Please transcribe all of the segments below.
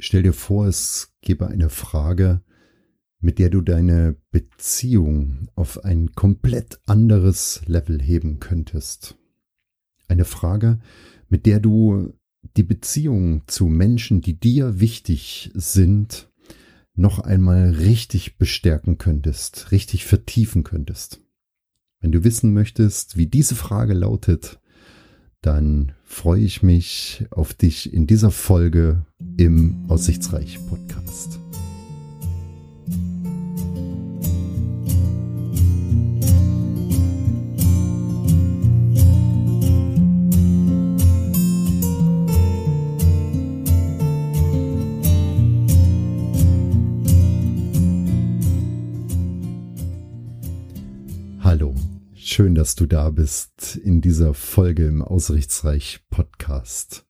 Stell dir vor, es gäbe eine Frage, mit der du deine Beziehung auf ein komplett anderes Level heben könntest. Eine Frage, mit der du die Beziehung zu Menschen, die dir wichtig sind, noch einmal richtig bestärken könntest, richtig vertiefen könntest. Wenn du wissen möchtest, wie diese Frage lautet, dann freue ich mich auf dich in dieser Folge im Aussichtsreich Podcast. Schön, dass du da bist in dieser Folge im Ausrichtsreich Podcast.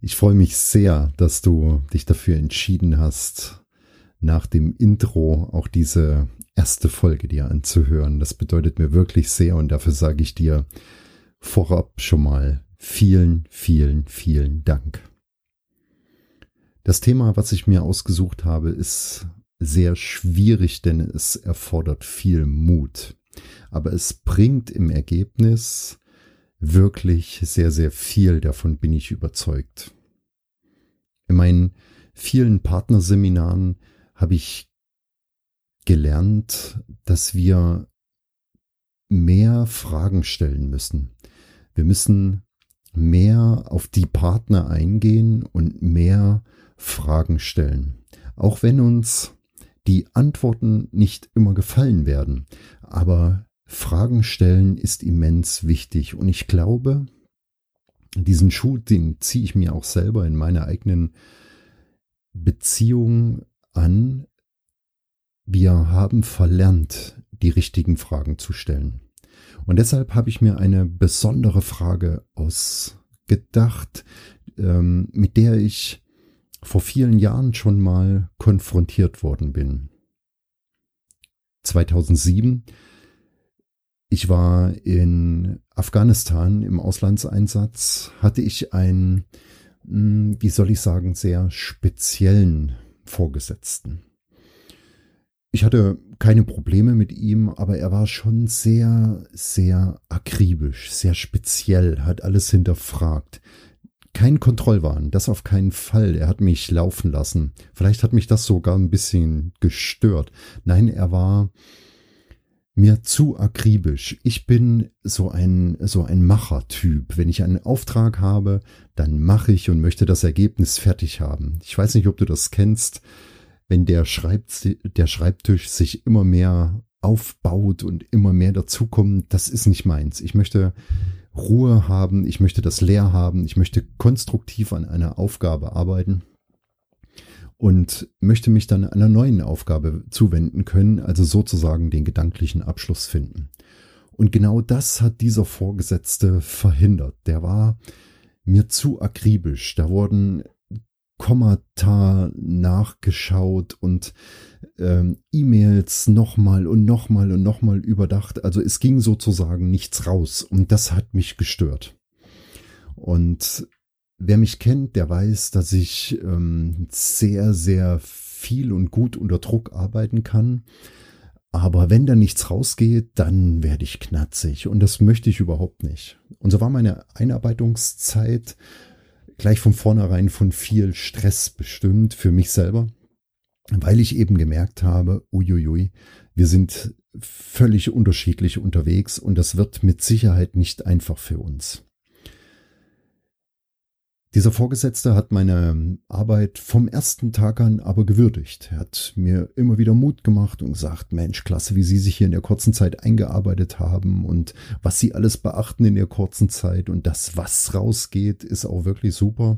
Ich freue mich sehr, dass du dich dafür entschieden hast, nach dem Intro auch diese erste Folge dir anzuhören. Das bedeutet mir wirklich sehr und dafür sage ich dir vorab schon mal vielen, vielen, vielen Dank. Das Thema, was ich mir ausgesucht habe, ist sehr schwierig, denn es erfordert viel Mut aber es bringt im Ergebnis wirklich sehr, sehr viel, davon bin ich überzeugt. In meinen vielen Partnerseminaren habe ich gelernt, dass wir mehr Fragen stellen müssen. Wir müssen mehr auf die Partner eingehen und mehr Fragen stellen. Auch wenn uns die Antworten nicht immer gefallen werden, aber Fragen stellen ist immens wichtig. Und ich glaube, diesen Schuh, den ziehe ich mir auch selber in meiner eigenen Beziehung an. Wir haben verlernt, die richtigen Fragen zu stellen. Und deshalb habe ich mir eine besondere Frage ausgedacht, ähm, mit der ich vor vielen Jahren schon mal konfrontiert worden bin. 2007 ich war in Afghanistan im Auslandseinsatz, hatte ich einen, hm, wie soll ich sagen, sehr speziellen Vorgesetzten. Ich hatte keine Probleme mit ihm, aber er war schon sehr, sehr akribisch, sehr speziell, hat alles hinterfragt. Kein Kontrollwahn, das auf keinen Fall. Er hat mich laufen lassen. Vielleicht hat mich das sogar ein bisschen gestört. Nein, er war, mir zu akribisch. Ich bin so ein, so ein Machertyp. Wenn ich einen Auftrag habe, dann mache ich und möchte das Ergebnis fertig haben. Ich weiß nicht, ob du das kennst, wenn der, Schreibt, der Schreibtisch sich immer mehr aufbaut und immer mehr dazukommt. Das ist nicht meins. Ich möchte Ruhe haben. Ich möchte das leer haben. Ich möchte konstruktiv an einer Aufgabe arbeiten und möchte mich dann einer neuen Aufgabe zuwenden können, also sozusagen den gedanklichen Abschluss finden. Und genau das hat dieser Vorgesetzte verhindert. Der war mir zu akribisch. Da wurden Kommata nachgeschaut und ähm, E-Mails nochmal und nochmal und nochmal überdacht. Also es ging sozusagen nichts raus und das hat mich gestört. Und Wer mich kennt, der weiß, dass ich ähm, sehr, sehr viel und gut unter Druck arbeiten kann. Aber wenn da nichts rausgeht, dann werde ich knatzig. Und das möchte ich überhaupt nicht. Und so war meine Einarbeitungszeit gleich von vornherein von viel Stress bestimmt für mich selber, weil ich eben gemerkt habe, uiuiui, wir sind völlig unterschiedlich unterwegs und das wird mit Sicherheit nicht einfach für uns. Dieser Vorgesetzte hat meine Arbeit vom ersten Tag an aber gewürdigt. Er hat mir immer wieder Mut gemacht und gesagt, Mensch, klasse, wie Sie sich hier in der kurzen Zeit eingearbeitet haben und was Sie alles beachten in der kurzen Zeit und das, was rausgeht, ist auch wirklich super.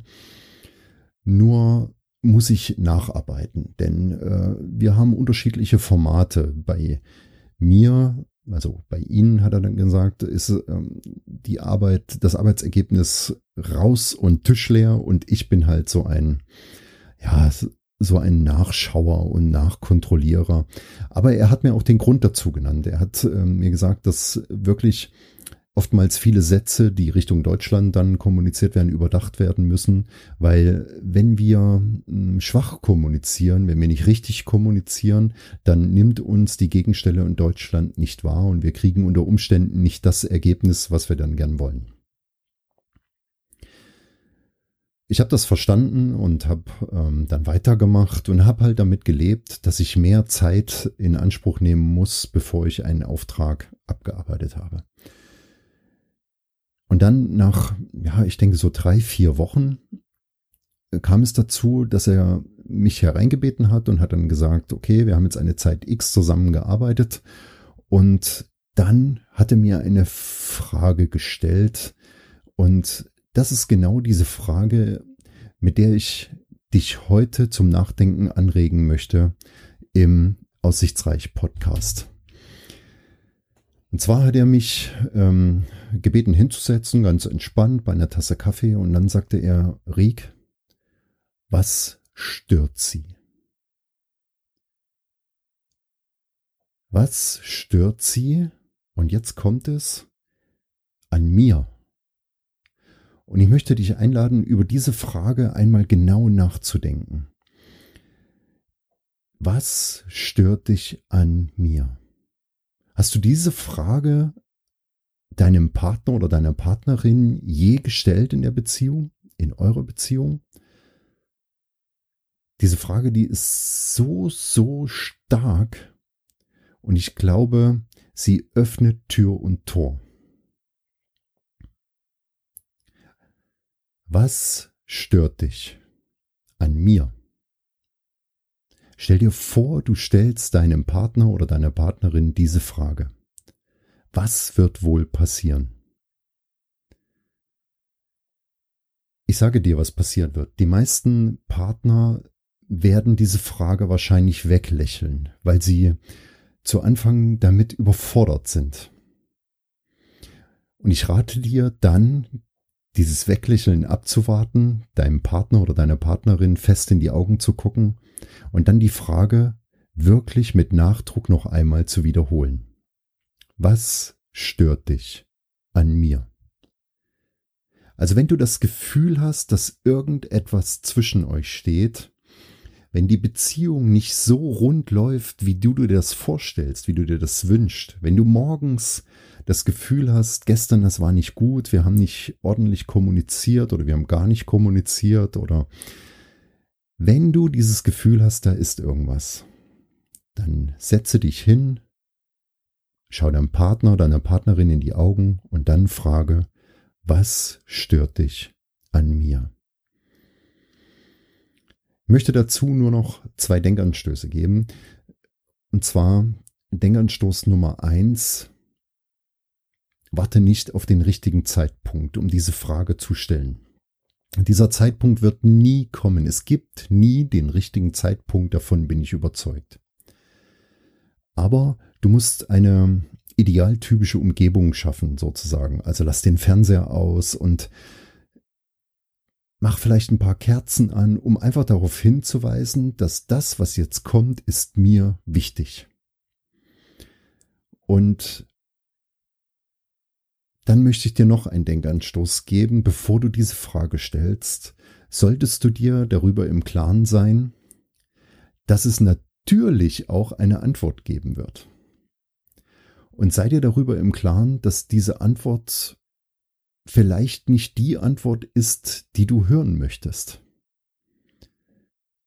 Nur muss ich nacharbeiten, denn äh, wir haben unterschiedliche Formate. Bei mir also bei Ihnen hat er dann gesagt, ist ähm, die Arbeit, das Arbeitsergebnis raus und tischleer und ich bin halt so ein, ja, so ein Nachschauer und Nachkontrollierer. Aber er hat mir auch den Grund dazu genannt. Er hat ähm, mir gesagt, dass wirklich oftmals viele Sätze, die Richtung Deutschland dann kommuniziert werden, überdacht werden müssen, weil wenn wir hm, schwach kommunizieren, wenn wir nicht richtig kommunizieren, dann nimmt uns die Gegenstelle in Deutschland nicht wahr und wir kriegen unter Umständen nicht das Ergebnis, was wir dann gern wollen. ich habe das verstanden und habe ähm, dann weitergemacht und habe halt damit gelebt, dass ich mehr Zeit in Anspruch nehmen muss, bevor ich einen Auftrag abgearbeitet habe. Und dann nach, ja, ich denke so drei, vier Wochen äh, kam es dazu, dass er mich hereingebeten hat und hat dann gesagt, okay, wir haben jetzt eine Zeit X zusammengearbeitet und dann hat er mir eine Frage gestellt und das ist genau diese Frage, mit der ich dich heute zum Nachdenken anregen möchte im Aussichtsreich Podcast. Und zwar hat er mich ähm, gebeten hinzusetzen, ganz entspannt bei einer Tasse Kaffee, und dann sagte er, Riek, was stört Sie? Was stört Sie? Und jetzt kommt es an mir. Und ich möchte dich einladen, über diese Frage einmal genau nachzudenken. Was stört dich an mir? Hast du diese Frage deinem Partner oder deiner Partnerin je gestellt in der Beziehung, in eurer Beziehung? Diese Frage, die ist so, so stark und ich glaube, sie öffnet Tür und Tor. Was stört dich an mir? Stell dir vor, du stellst deinem Partner oder deiner Partnerin diese Frage. Was wird wohl passieren? Ich sage dir, was passieren wird. Die meisten Partner werden diese Frage wahrscheinlich weglächeln, weil sie zu Anfang damit überfordert sind. Und ich rate dir dann, dieses Weglächeln abzuwarten, deinem Partner oder deiner Partnerin fest in die Augen zu gucken und dann die Frage wirklich mit Nachdruck noch einmal zu wiederholen. Was stört dich an mir? Also wenn du das Gefühl hast, dass irgendetwas zwischen euch steht, wenn die Beziehung nicht so rund läuft, wie du dir das vorstellst, wie du dir das wünschst, wenn du morgens das Gefühl hast, gestern das war nicht gut, wir haben nicht ordentlich kommuniziert oder wir haben gar nicht kommuniziert oder wenn du dieses Gefühl hast, da ist irgendwas, dann setze dich hin, schau deinem Partner, deiner Partnerin in die Augen und dann frage, was stört dich an mir? Möchte dazu nur noch zwei Denkanstöße geben. Und zwar Denkanstoß Nummer eins, Warte nicht auf den richtigen Zeitpunkt, um diese Frage zu stellen. Dieser Zeitpunkt wird nie kommen. Es gibt nie den richtigen Zeitpunkt, davon bin ich überzeugt. Aber du musst eine idealtypische Umgebung schaffen, sozusagen. Also lass den Fernseher aus und mach vielleicht ein paar Kerzen an, um einfach darauf hinzuweisen, dass das, was jetzt kommt, ist mir wichtig. Und dann möchte ich dir noch einen Denkanstoß geben, bevor du diese Frage stellst. Solltest du dir darüber im Klaren sein, dass es natürlich auch eine Antwort geben wird. Und sei dir darüber im Klaren, dass diese Antwort vielleicht nicht die Antwort ist, die du hören möchtest.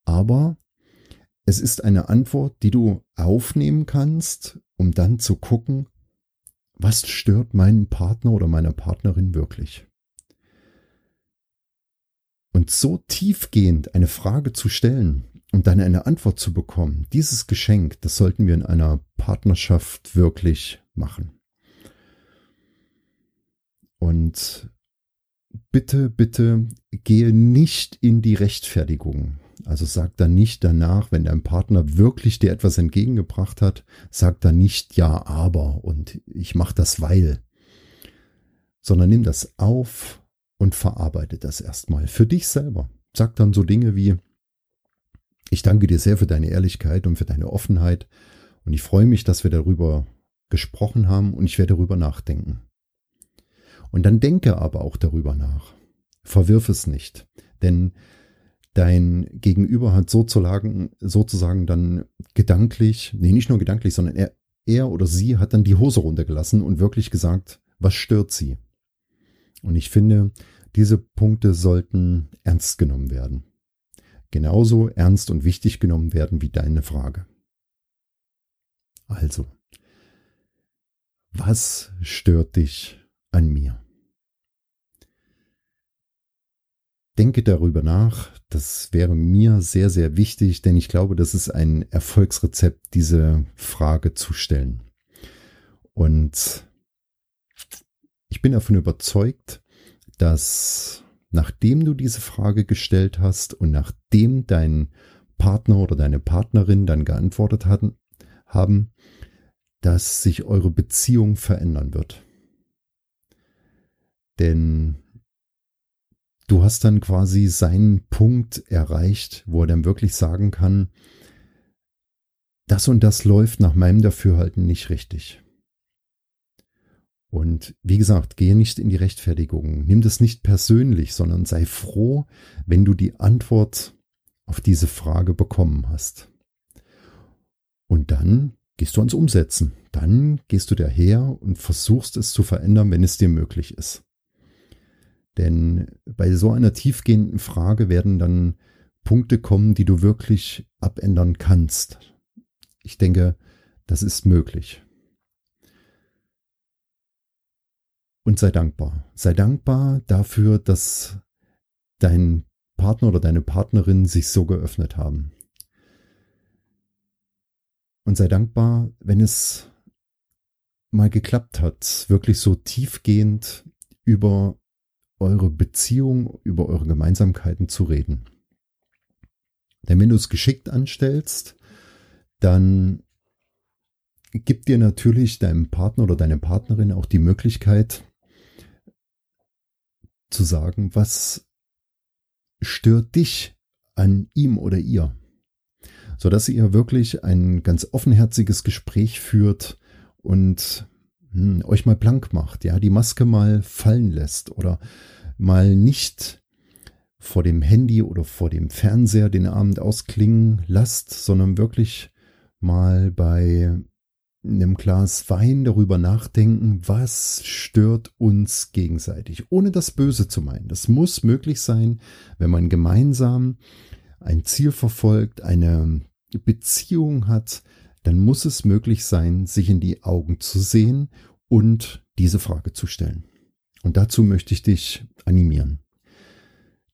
Aber es ist eine Antwort, die du aufnehmen kannst, um dann zu gucken, was stört meinen Partner oder meiner Partnerin wirklich? Und so tiefgehend eine Frage zu stellen und dann eine Antwort zu bekommen, dieses Geschenk, das sollten wir in einer Partnerschaft wirklich machen. Und bitte, bitte gehe nicht in die Rechtfertigung. Also sag dann nicht danach, wenn dein Partner wirklich dir etwas entgegengebracht hat, sag dann nicht ja, aber und ich mach das weil, sondern nimm das auf und verarbeite das erstmal für dich selber. Sag dann so Dinge wie ich danke dir sehr für deine Ehrlichkeit und für deine Offenheit und ich freue mich, dass wir darüber gesprochen haben und ich werde darüber nachdenken. Und dann denke aber auch darüber nach. Verwirf es nicht. Denn dein Gegenüber hat sozusagen, sozusagen dann gedanklich, nee, nicht nur gedanklich, sondern er, er oder sie hat dann die Hose runtergelassen und wirklich gesagt, was stört sie? Und ich finde, diese Punkte sollten ernst genommen werden. Genauso ernst und wichtig genommen werden wie deine Frage. Also, was stört dich an mir? Denke darüber nach. Das wäre mir sehr, sehr wichtig, denn ich glaube, das ist ein Erfolgsrezept, diese Frage zu stellen. Und ich bin davon überzeugt, dass nachdem du diese Frage gestellt hast und nachdem dein Partner oder deine Partnerin dann geantwortet hatten, haben, dass sich eure Beziehung verändern wird. Denn du hast dann quasi seinen Punkt erreicht, wo er dann wirklich sagen kann, das und das läuft nach meinem Dafürhalten nicht richtig. Und wie gesagt, gehe nicht in die Rechtfertigung. Nimm das nicht persönlich, sondern sei froh, wenn du die Antwort auf diese Frage bekommen hast. Und dann gehst du ans Umsetzen. Dann gehst du daher und versuchst es zu verändern, wenn es dir möglich ist. Denn bei so einer tiefgehenden Frage werden dann Punkte kommen, die du wirklich abändern kannst. Ich denke, das ist möglich. Und sei dankbar. Sei dankbar dafür, dass dein Partner oder deine Partnerin sich so geöffnet haben. Und sei dankbar, wenn es mal geklappt hat, wirklich so tiefgehend über eure Beziehung, über eure Gemeinsamkeiten zu reden. Denn wenn du es geschickt anstellst, dann gibt dir natürlich deinem Partner oder deine Partnerin auch die Möglichkeit zu sagen, was stört dich an ihm oder ihr, sodass ihr wirklich ein ganz offenherziges Gespräch führt und hm, euch mal blank macht, ja, die Maske mal fallen lässt oder mal nicht vor dem Handy oder vor dem Fernseher den Abend ausklingen lasst, sondern wirklich mal bei einem Glas Wein darüber nachdenken, was stört uns gegenseitig, ohne das Böse zu meinen. Das muss möglich sein, wenn man gemeinsam ein Ziel verfolgt, eine Beziehung hat, dann muss es möglich sein, sich in die Augen zu sehen und diese Frage zu stellen. Und dazu möchte ich dich animieren,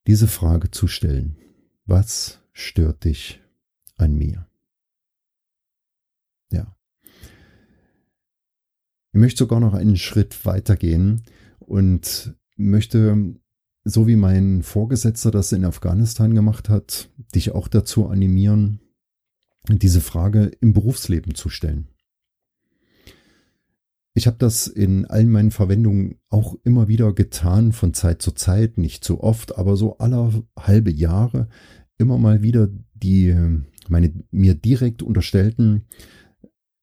diese Frage zu stellen. Was stört dich an mir? Ja. Ich möchte sogar noch einen Schritt weitergehen und möchte, so wie mein Vorgesetzter das in Afghanistan gemacht hat, dich auch dazu animieren, diese Frage im Berufsleben zu stellen. Ich habe das in allen meinen Verwendungen auch immer wieder getan, von Zeit zu Zeit, nicht zu oft, aber so aller halbe Jahre immer mal wieder die meine mir direkt unterstellten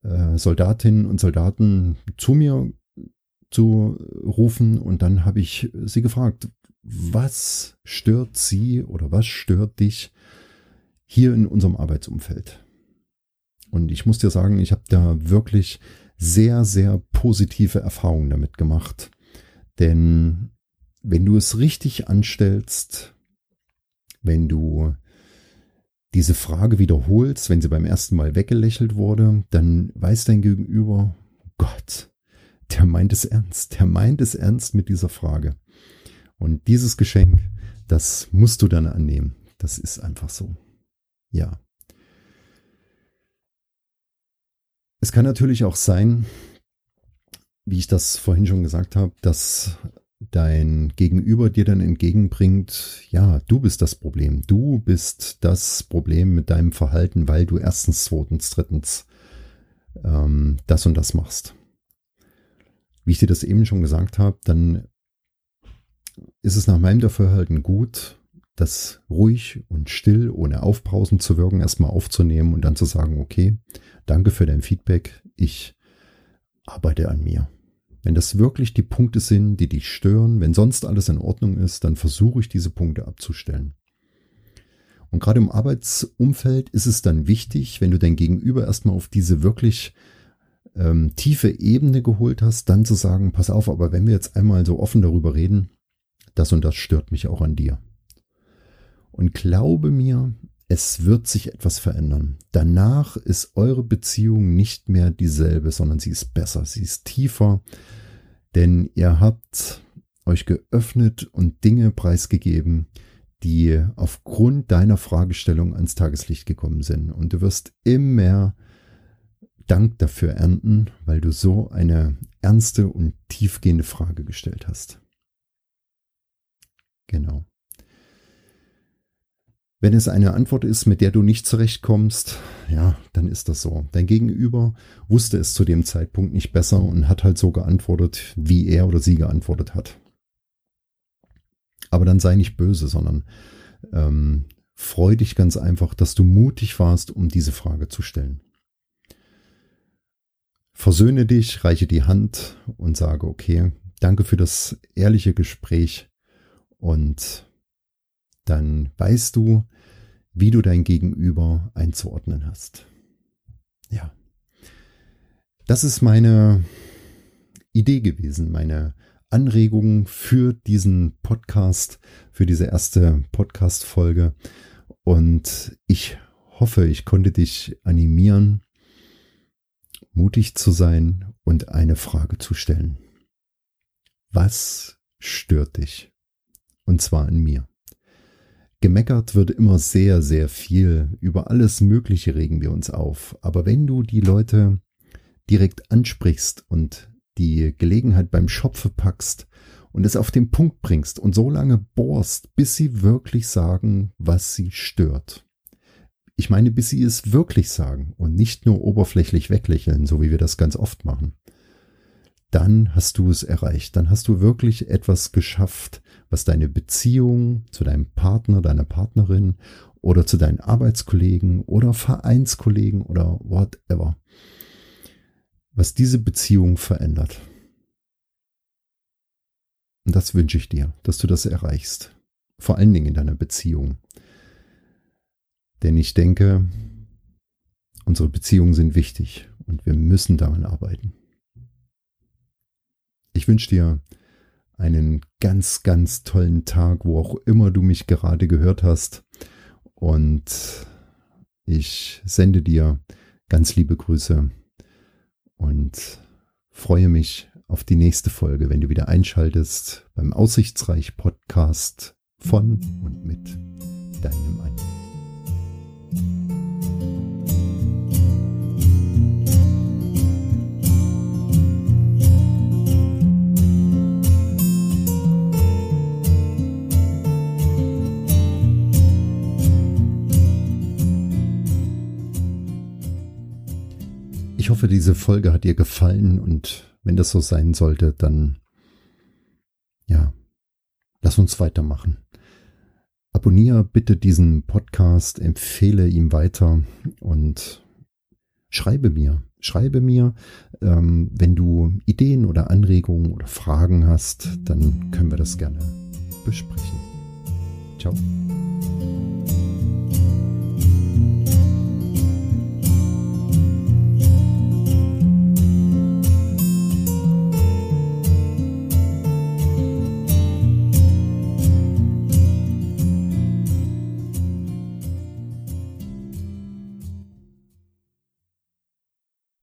äh, Soldatinnen und Soldaten zu mir zu rufen und dann habe ich sie gefragt, was stört sie oder was stört dich hier in unserem Arbeitsumfeld? Und ich muss dir sagen, ich habe da wirklich sehr, sehr positive Erfahrungen damit gemacht. Denn wenn du es richtig anstellst, wenn du diese Frage wiederholst, wenn sie beim ersten Mal weggelächelt wurde, dann weiß dein Gegenüber, Gott, der meint es ernst, der meint es ernst mit dieser Frage. Und dieses Geschenk, das musst du dann annehmen. Das ist einfach so. Ja. Es kann natürlich auch sein, wie ich das vorhin schon gesagt habe, dass dein Gegenüber dir dann entgegenbringt, ja, du bist das Problem. Du bist das Problem mit deinem Verhalten, weil du erstens, zweitens, drittens ähm, das und das machst. Wie ich dir das eben schon gesagt habe, dann ist es nach meinem Dafürhalten gut, das ruhig und still, ohne aufbrausend zu wirken, erstmal aufzunehmen und dann zu sagen, okay, danke für dein Feedback, ich arbeite an mir. Wenn das wirklich die Punkte sind, die dich stören, wenn sonst alles in Ordnung ist, dann versuche ich diese Punkte abzustellen. Und gerade im Arbeitsumfeld ist es dann wichtig, wenn du dein Gegenüber erstmal auf diese wirklich ähm, tiefe Ebene geholt hast, dann zu sagen, pass auf, aber wenn wir jetzt einmal so offen darüber reden, das und das stört mich auch an dir. Und glaube mir, es wird sich etwas verändern. Danach ist eure Beziehung nicht mehr dieselbe, sondern sie ist besser, sie ist tiefer, denn ihr habt euch geöffnet und Dinge preisgegeben, die aufgrund deiner Fragestellung ans Tageslicht gekommen sind. Und du wirst immer Dank dafür ernten, weil du so eine ernste und tiefgehende Frage gestellt hast. Genau. Wenn es eine Antwort ist, mit der du nicht zurechtkommst, ja, dann ist das so. Dein Gegenüber wusste es zu dem Zeitpunkt nicht besser und hat halt so geantwortet, wie er oder sie geantwortet hat. Aber dann sei nicht böse, sondern ähm, freu dich ganz einfach, dass du mutig warst, um diese Frage zu stellen. Versöhne dich, reiche die Hand und sage, okay, danke für das ehrliche Gespräch und dann weißt du, wie du dein Gegenüber einzuordnen hast. Ja. Das ist meine Idee gewesen, meine Anregungen für diesen Podcast, für diese erste Podcast-Folge. Und ich hoffe, ich konnte dich animieren, mutig zu sein und eine Frage zu stellen. Was stört dich? Und zwar in mir. Gemeckert wird immer sehr, sehr viel. Über alles Mögliche regen wir uns auf. Aber wenn du die Leute direkt ansprichst und die Gelegenheit beim Schopfe packst und es auf den Punkt bringst und so lange bohrst, bis sie wirklich sagen, was sie stört. Ich meine, bis sie es wirklich sagen und nicht nur oberflächlich weglächeln, so wie wir das ganz oft machen. Dann hast du es erreicht. Dann hast du wirklich etwas geschafft, was deine Beziehung zu deinem Partner, deiner Partnerin oder zu deinen Arbeitskollegen oder Vereinskollegen oder whatever was diese Beziehung verändert. Und das wünsche ich dir, dass du das erreichst. Vor allen Dingen in deiner Beziehung. Denn ich denke, unsere Beziehungen sind wichtig und wir müssen daran arbeiten. Ich wünsche dir einen ganz, ganz tollen Tag, wo auch immer du mich gerade gehört hast. Und ich sende dir ganz liebe Grüße und freue mich auf die nächste Folge, wenn du wieder einschaltest beim Aussichtsreich Podcast von und mit deinem Ein. Ich hoffe, diese Folge hat dir gefallen und wenn das so sein sollte, dann ja, lass uns weitermachen. Abonniere bitte diesen Podcast, empfehle ihm weiter und schreibe mir. Schreibe mir, ähm, wenn du Ideen oder Anregungen oder Fragen hast, dann können wir das gerne besprechen. Ciao.